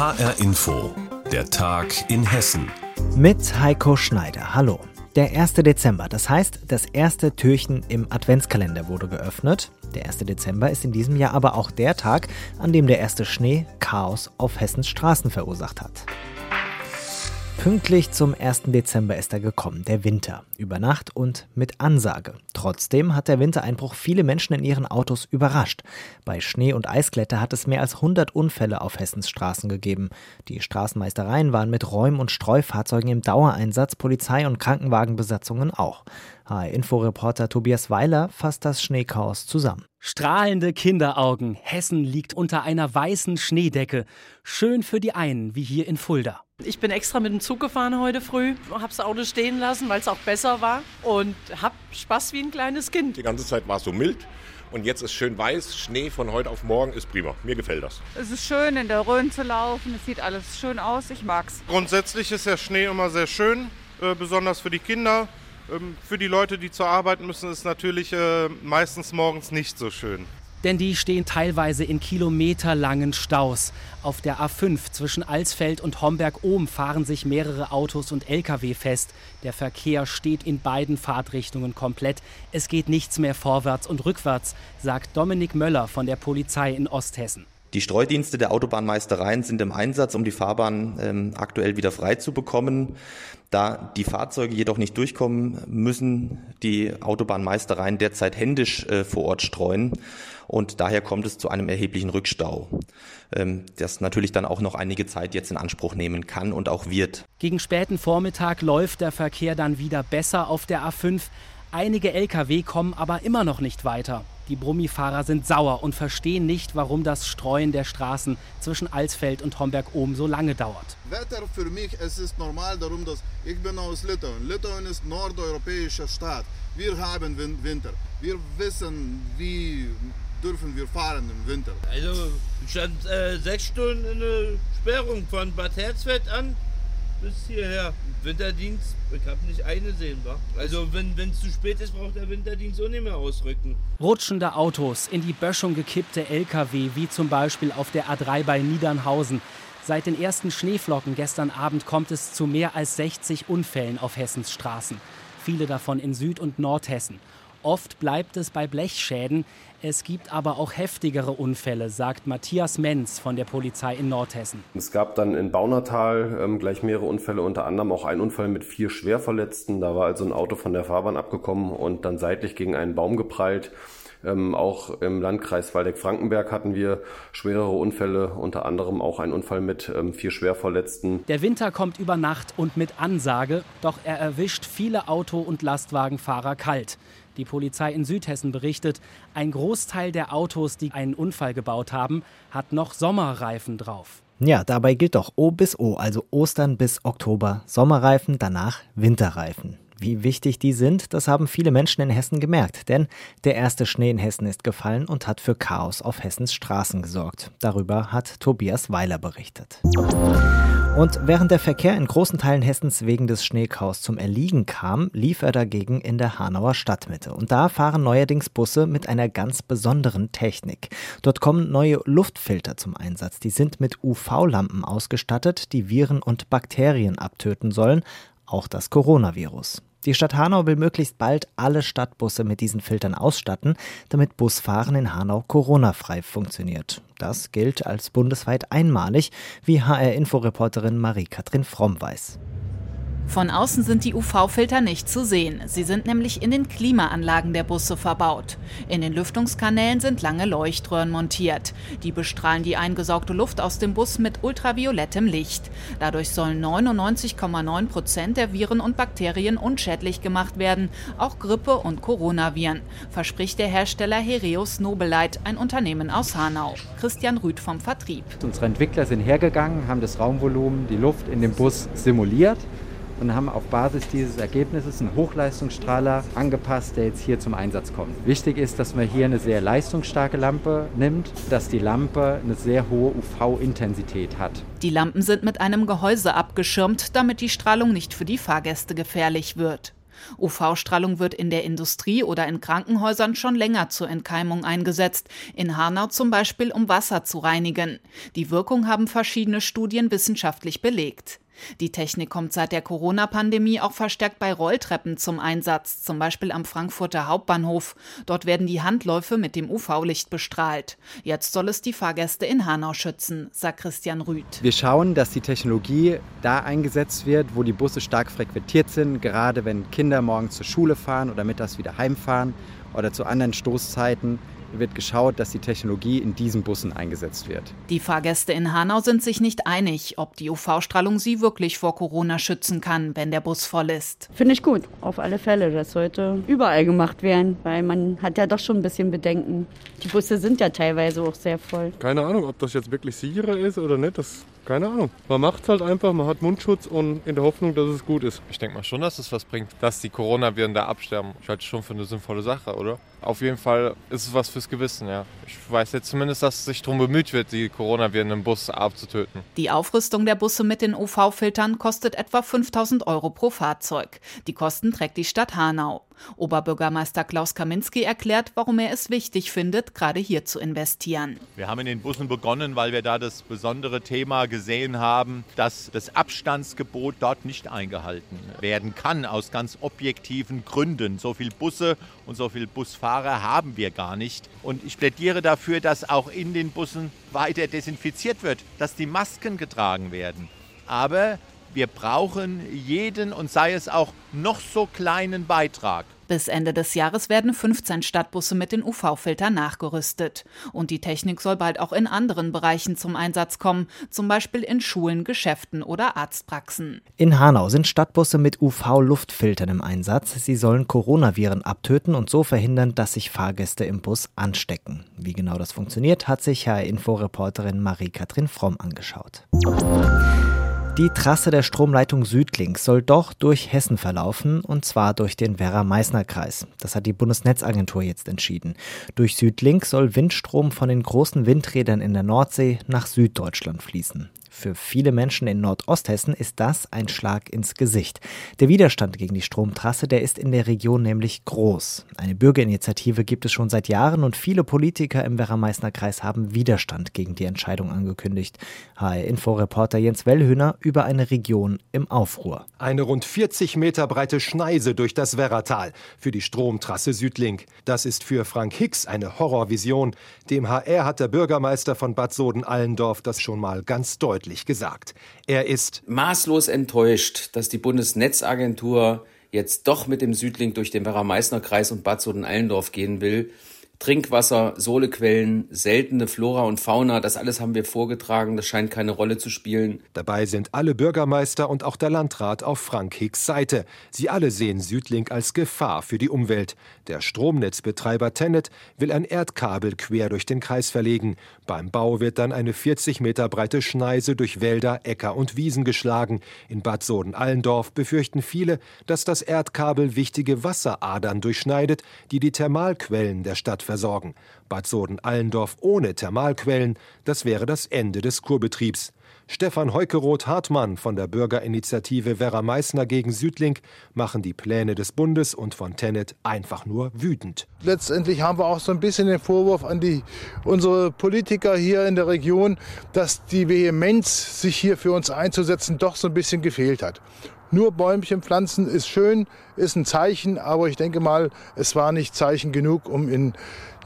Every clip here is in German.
HR Info, der Tag in Hessen. Mit Heiko Schneider. Hallo. Der 1. Dezember, das heißt, das erste Türchen im Adventskalender wurde geöffnet. Der 1. Dezember ist in diesem Jahr aber auch der Tag, an dem der erste Schnee Chaos auf Hessens Straßen verursacht hat. Pünktlich zum 1. Dezember ist er gekommen, der Winter, über Nacht und mit Ansage. Trotzdem hat der Wintereinbruch viele Menschen in ihren Autos überrascht. Bei Schnee- und Eiskletter hat es mehr als 100 Unfälle auf Hessens Straßen gegeben. Die Straßenmeistereien waren mit Räum- und Streufahrzeugen im Dauereinsatz, Polizei- und Krankenwagenbesatzungen auch. HR-Info-Reporter Tobias Weiler fasst das Schneechaos zusammen. Strahlende Kinderaugen. Hessen liegt unter einer weißen Schneedecke. Schön für die einen, wie hier in Fulda. Ich bin extra mit dem Zug gefahren heute früh, habe das Auto stehen lassen, weil es auch besser war und habe Spaß wie ein kleines Kind. Die ganze Zeit war es so mild und jetzt ist schön weiß. Schnee von heute auf morgen ist prima. Mir gefällt das. Es ist schön, in der Rhön zu laufen. Es sieht alles schön aus. Ich mag's. Grundsätzlich ist der Schnee immer sehr schön, äh, besonders für die Kinder. Ähm, für die Leute, die zur Arbeit müssen, ist natürlich äh, meistens morgens nicht so schön denn die stehen teilweise in kilometerlangen Staus. Auf der A5 zwischen Alsfeld und Homberg-Ohm fahren sich mehrere Autos und Lkw fest. Der Verkehr steht in beiden Fahrtrichtungen komplett. Es geht nichts mehr vorwärts und rückwärts, sagt Dominik Möller von der Polizei in Osthessen. Die Streudienste der Autobahnmeistereien sind im Einsatz, um die Fahrbahn ähm, aktuell wieder frei zu bekommen. Da die Fahrzeuge jedoch nicht durchkommen, müssen die Autobahnmeistereien derzeit händisch äh, vor Ort streuen und daher kommt es zu einem erheblichen Rückstau, ähm, das natürlich dann auch noch einige Zeit jetzt in Anspruch nehmen kann und auch wird. Gegen späten Vormittag läuft der Verkehr dann wieder besser auf der A5. Einige Lkw kommen aber immer noch nicht weiter. Die Brummifahrer sind sauer und verstehen nicht, warum das Streuen der Straßen zwischen Alsfeld und Homberg-Ohm so lange dauert. Wetter für mich es ist normal darum, dass ich bin aus Litauen. Litauen ist nordeuropäischer Staat. Wir haben Winter. Wir wissen, wie dürfen wir fahren im Winter. Also stand äh, sechs Stunden in eine Sperrung von Bad Herzfeld an bis hierher. Winterdienst, ich habe nicht eine sehen, wa? Also wenn es zu spät ist, braucht der Winterdienst auch nicht mehr ausrücken. Rutschende Autos, in die Böschung gekippte Lkw, wie zum Beispiel auf der A3 bei Niedernhausen. Seit den ersten Schneeflocken gestern Abend kommt es zu mehr als 60 Unfällen auf Hessens Straßen. Viele davon in Süd- und Nordhessen. Oft bleibt es bei Blechschäden. Es gibt aber auch heftigere Unfälle, sagt Matthias Menz von der Polizei in Nordhessen. Es gab dann in Baunatal ähm, gleich mehrere Unfälle, unter anderem auch ein Unfall mit vier Schwerverletzten. Da war also ein Auto von der Fahrbahn abgekommen und dann seitlich gegen einen Baum geprallt. Ähm, auch im Landkreis Waldeck-Frankenberg hatten wir schwerere Unfälle, unter anderem auch ein Unfall mit ähm, vier Schwerverletzten. Der Winter kommt über Nacht und mit Ansage, doch er erwischt viele Auto- und Lastwagenfahrer kalt. Die Polizei in Südhessen berichtet, ein Großteil der Autos, die einen Unfall gebaut haben, hat noch Sommerreifen drauf. Ja, dabei gilt doch O bis O, also Ostern bis Oktober Sommerreifen, danach Winterreifen. Wie wichtig die sind, das haben viele Menschen in Hessen gemerkt, denn der erste Schnee in Hessen ist gefallen und hat für Chaos auf Hessens Straßen gesorgt. Darüber hat Tobias Weiler berichtet. Und während der Verkehr in großen Teilen Hessens wegen des Schneechaos zum Erliegen kam, lief er dagegen in der Hanauer Stadtmitte. Und da fahren neuerdings Busse mit einer ganz besonderen Technik. Dort kommen neue Luftfilter zum Einsatz. Die sind mit UV-Lampen ausgestattet, die Viren und Bakterien abtöten sollen, auch das Coronavirus. Die Stadt Hanau will möglichst bald alle Stadtbusse mit diesen Filtern ausstatten, damit Busfahren in Hanau Corona-frei funktioniert. Das gilt als bundesweit einmalig, wie HR-Inforeporterin Marie-Kathrin Fromm weiß. Von außen sind die UV-Filter nicht zu sehen. Sie sind nämlich in den Klimaanlagen der Busse verbaut. In den Lüftungskanälen sind lange Leuchtröhren montiert. Die bestrahlen die eingesaugte Luft aus dem Bus mit ultraviolettem Licht. Dadurch sollen 99,9 Prozent der Viren und Bakterien unschädlich gemacht werden, auch Grippe- und Coronaviren, verspricht der Hersteller Hereus Nobeleit, ein Unternehmen aus Hanau. Christian Rüth vom Vertrieb. Unsere Entwickler sind hergegangen, haben das Raumvolumen, die Luft in dem Bus simuliert und haben auf Basis dieses Ergebnisses einen Hochleistungsstrahler angepasst, der jetzt hier zum Einsatz kommt. Wichtig ist, dass man hier eine sehr leistungsstarke Lampe nimmt, dass die Lampe eine sehr hohe UV-Intensität hat. Die Lampen sind mit einem Gehäuse abgeschirmt, damit die Strahlung nicht für die Fahrgäste gefährlich wird. UV-Strahlung wird in der Industrie oder in Krankenhäusern schon länger zur Entkeimung eingesetzt, in Hanau zum Beispiel, um Wasser zu reinigen. Die Wirkung haben verschiedene Studien wissenschaftlich belegt. Die Technik kommt seit der Corona-Pandemie auch verstärkt bei Rolltreppen zum Einsatz, zum Beispiel am Frankfurter Hauptbahnhof. Dort werden die Handläufe mit dem UV-Licht bestrahlt. Jetzt soll es die Fahrgäste in Hanau schützen, sagt Christian Rüth. Wir schauen, dass die Technologie da eingesetzt wird, wo die Busse stark frequentiert sind, gerade wenn Kinder morgens zur Schule fahren oder mittags wieder heimfahren oder zu anderen Stoßzeiten wird geschaut, dass die Technologie in diesen Bussen eingesetzt wird. Die Fahrgäste in Hanau sind sich nicht einig, ob die UV-Strahlung sie wirklich vor Corona schützen kann, wenn der Bus voll ist. Finde ich gut, auf alle Fälle. Das sollte überall gemacht werden, weil man hat ja doch schon ein bisschen Bedenken. Die Busse sind ja teilweise auch sehr voll. Keine Ahnung, ob das jetzt wirklich sicherer ist oder nicht. Das keine Ahnung. Man macht es halt einfach, man hat Mundschutz und in der Hoffnung, dass es gut ist. Ich denke mal schon, dass es was bringt, dass die Coronaviren da absterben. Ich halte es schon für eine sinnvolle Sache, oder? Auf jeden Fall ist es was fürs Gewissen, ja. Ich weiß jetzt zumindest, dass sich darum bemüht wird, die Coronaviren im Bus abzutöten. Die Aufrüstung der Busse mit den UV-Filtern kostet etwa 5000 Euro pro Fahrzeug. Die Kosten trägt die Stadt Hanau. Oberbürgermeister Klaus Kaminski erklärt, warum er es wichtig findet, gerade hier zu investieren. Wir haben in den Bussen begonnen, weil wir da das besondere Thema gesehen haben, dass das Abstandsgebot dort nicht eingehalten werden kann, aus ganz objektiven Gründen. So viele Busse und so viele Busfahrer haben wir gar nicht. Und ich plädiere dafür, dass auch in den Bussen weiter desinfiziert wird, dass die Masken getragen werden. Aber wir brauchen jeden und sei es auch noch so kleinen Beitrag. Bis Ende des Jahres werden 15 Stadtbusse mit den UV-Filtern nachgerüstet. Und die Technik soll bald auch in anderen Bereichen zum Einsatz kommen, zum Beispiel in Schulen, Geschäften oder Arztpraxen. In Hanau sind Stadtbusse mit UV-Luftfiltern im Einsatz. Sie sollen Coronaviren abtöten und so verhindern, dass sich Fahrgäste im Bus anstecken. Wie genau das funktioniert, hat sich HR-Info-Reporterin Marie-Kathrin Fromm angeschaut. Die Trasse der Stromleitung Südlink soll doch durch Hessen verlaufen, und zwar durch den Werra-Meißner-Kreis. Das hat die Bundesnetzagentur jetzt entschieden. Durch Südlink soll Windstrom von den großen Windrädern in der Nordsee nach Süddeutschland fließen. Für viele Menschen in Nordosthessen ist das ein Schlag ins Gesicht. Der Widerstand gegen die Stromtrasse, der ist in der Region nämlich groß. Eine Bürgerinitiative gibt es schon seit Jahren und viele Politiker im Werra-Meißner Kreis haben Widerstand gegen die Entscheidung angekündigt. HR-Info-Reporter Jens Wellhöhner über eine Region im Aufruhr. Eine rund 40 Meter breite Schneise durch das Werratal für die Stromtrasse Südlink. Das ist für Frank Hicks eine Horrorvision. Dem HR hat der Bürgermeister von Bad Soden-Allendorf das schon mal ganz deutlich deutlich gesagt. Er ist maßlos enttäuscht, dass die Bundesnetzagentur jetzt doch mit dem Südlink durch den Werra-Meißner-Kreis und Bad Soden-Allendorf gehen will Trinkwasser, Sohlequellen, seltene Flora und Fauna, das alles haben wir vorgetragen, das scheint keine Rolle zu spielen. Dabei sind alle Bürgermeister und auch der Landrat auf Frank Hicks Seite. Sie alle sehen Südlink als Gefahr für die Umwelt. Der Stromnetzbetreiber Tennet will ein Erdkabel quer durch den Kreis verlegen. Beim Bau wird dann eine 40 Meter breite Schneise durch Wälder, Äcker und Wiesen geschlagen. In Bad Soden-Allendorf befürchten viele, dass das Erdkabel wichtige Wasseradern durchschneidet, die die Thermalquellen der Stadt versorgen. Bad Soden-Allendorf ohne Thermalquellen, das wäre das Ende des Kurbetriebs. Stefan Heukeroth-Hartmann von der Bürgerinitiative Werra Meißner gegen Südlink machen die Pläne des Bundes und von Tennet einfach nur wütend. Letztendlich haben wir auch so ein bisschen den Vorwurf an die, unsere Politiker hier in der Region, dass die Vehemenz, sich hier für uns einzusetzen, doch so ein bisschen gefehlt hat. Nur Bäumchen pflanzen ist schön, ist ein Zeichen, aber ich denke mal, es war nicht Zeichen genug, um in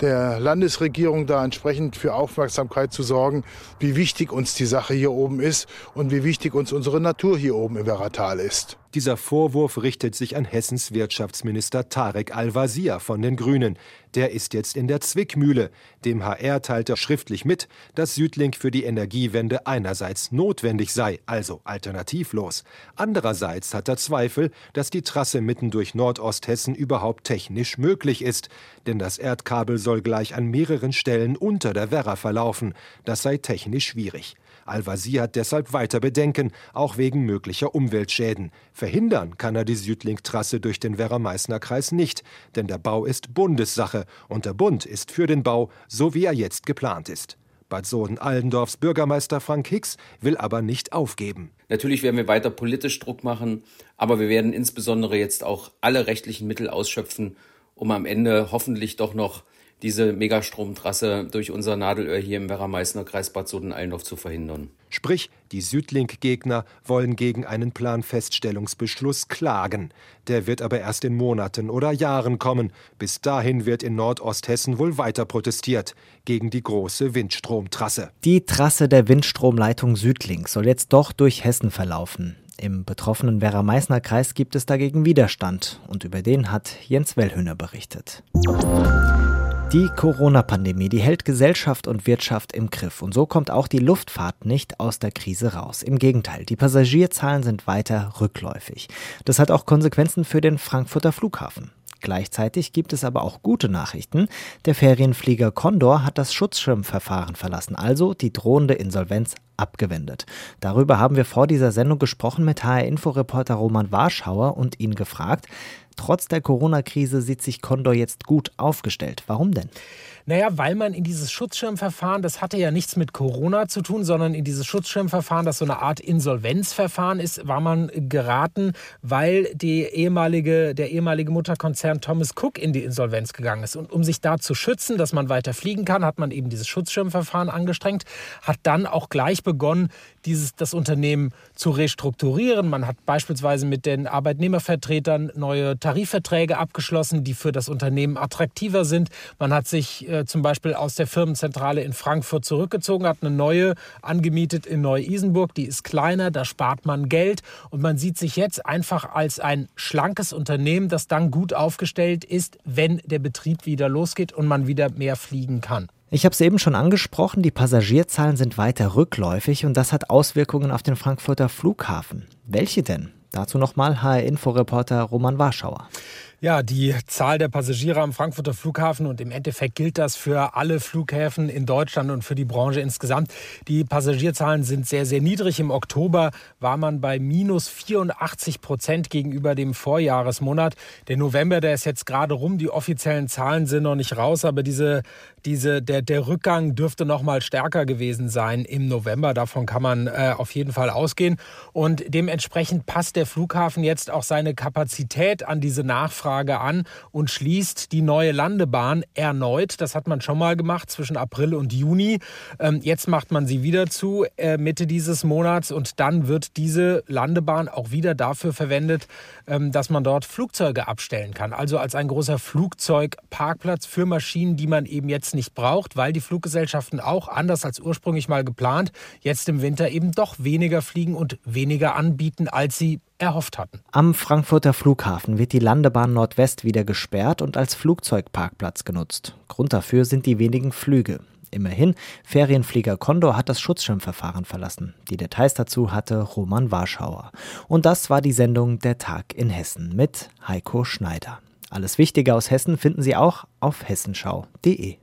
der Landesregierung da entsprechend für Aufmerksamkeit zu sorgen, wie wichtig uns die Sache hier oben ist und wie wichtig uns unsere Natur hier oben im Werratal ist. Dieser Vorwurf richtet sich an Hessens Wirtschaftsminister Tarek Al-Wazir von den Grünen. Der ist jetzt in der Zwickmühle. Dem HR teilt er schriftlich mit, dass Südlink für die Energiewende einerseits notwendig sei, also alternativlos. Andererseits hat er Zweifel, dass die Trasse mitten durch Nordosthessen überhaupt technisch möglich ist. Denn das Erdkabel soll gleich an mehreren Stellen unter der Werra verlaufen. Das sei technisch schwierig. Al-Wazir hat deshalb weiter Bedenken, auch wegen möglicher Umweltschäden. Verhindern kann er die Südlink-Trasse durch den Werra-Meißner-Kreis nicht, denn der Bau ist Bundessache und der Bund ist für den Bau, so wie er jetzt geplant ist. Bad Soden-Allendorfs Bürgermeister Frank Hicks will aber nicht aufgeben. Natürlich werden wir weiter politisch Druck machen, aber wir werden insbesondere jetzt auch alle rechtlichen Mittel ausschöpfen, um am Ende hoffentlich doch noch diese Megastromtrasse durch unser Nadelöhr hier im Werra-Meißner Kreis Bad Soden-Allendorf zu verhindern. Sprich, die Südlink-Gegner wollen gegen einen Planfeststellungsbeschluss klagen. Der wird aber erst in Monaten oder Jahren kommen. Bis dahin wird in Nordosthessen wohl weiter protestiert gegen die große Windstromtrasse. Die Trasse der Windstromleitung Südlink soll jetzt doch durch Hessen verlaufen. Im betroffenen Werra-Meißner Kreis gibt es dagegen Widerstand und über den hat Jens Wellhöhner berichtet. Die Corona-Pandemie, die hält Gesellschaft und Wirtschaft im Griff. Und so kommt auch die Luftfahrt nicht aus der Krise raus. Im Gegenteil, die Passagierzahlen sind weiter rückläufig. Das hat auch Konsequenzen für den Frankfurter Flughafen. Gleichzeitig gibt es aber auch gute Nachrichten. Der Ferienflieger Condor hat das Schutzschirmverfahren verlassen, also die drohende Insolvenz abgewendet. Darüber haben wir vor dieser Sendung gesprochen mit HR-Inforeporter Roman Warschauer und ihn gefragt, Trotz der Corona-Krise sieht sich Condor jetzt gut aufgestellt. Warum denn? Naja, weil man in dieses Schutzschirmverfahren, das hatte ja nichts mit Corona zu tun, sondern in dieses Schutzschirmverfahren, das so eine Art Insolvenzverfahren ist, war man geraten, weil die ehemalige, der ehemalige Mutterkonzern Thomas Cook in die Insolvenz gegangen ist. Und um sich da zu schützen, dass man weiter fliegen kann, hat man eben dieses Schutzschirmverfahren angestrengt, hat dann auch gleich begonnen, dieses, das Unternehmen zu restrukturieren. Man hat beispielsweise mit den Arbeitnehmervertretern neue Tarifverträge abgeschlossen, die für das Unternehmen attraktiver sind. Man hat sich äh, zum Beispiel aus der Firmenzentrale in Frankfurt zurückgezogen, hat eine neue angemietet in Neu-Isenburg. Die ist kleiner, da spart man Geld und man sieht sich jetzt einfach als ein schlankes Unternehmen, das dann gut aufgestellt ist, wenn der Betrieb wieder losgeht und man wieder mehr fliegen kann. Ich habe es eben schon angesprochen, die Passagierzahlen sind weiter rückläufig und das hat Auswirkungen auf den Frankfurter Flughafen. Welche denn? Dazu nochmal HR-Inforeporter Roman Warschauer. Ja, die Zahl der Passagiere am Frankfurter Flughafen und im Endeffekt gilt das für alle Flughäfen in Deutschland und für die Branche insgesamt. Die Passagierzahlen sind sehr, sehr niedrig. Im Oktober war man bei minus 84 Prozent gegenüber dem Vorjahresmonat. Der November, der ist jetzt gerade rum. Die offiziellen Zahlen sind noch nicht raus, aber diese, diese, der, der Rückgang dürfte noch mal stärker gewesen sein im November. Davon kann man äh, auf jeden Fall ausgehen. Und dementsprechend passt der Flughafen jetzt auch seine Kapazität an diese Nachfrage an und schließt die neue Landebahn erneut. Das hat man schon mal gemacht zwischen April und Juni. Ähm, jetzt macht man sie wieder zu äh, Mitte dieses Monats und dann wird diese Landebahn auch wieder dafür verwendet, ähm, dass man dort Flugzeuge abstellen kann. Also als ein großer Flugzeugparkplatz für Maschinen, die man eben jetzt nicht braucht, weil die Fluggesellschaften auch anders als ursprünglich mal geplant jetzt im Winter eben doch weniger fliegen und weniger anbieten, als sie erhofft hatten. Am Frankfurter Flughafen wird die Landebahn Nordwest wieder gesperrt und als Flugzeugparkplatz genutzt. Grund dafür sind die wenigen Flüge. Immerhin, Ferienflieger Condor hat das Schutzschirmverfahren verlassen. Die Details dazu hatte Roman Warschauer. Und das war die Sendung Der Tag in Hessen mit Heiko Schneider. Alles Wichtige aus Hessen finden Sie auch auf hessenschau.de.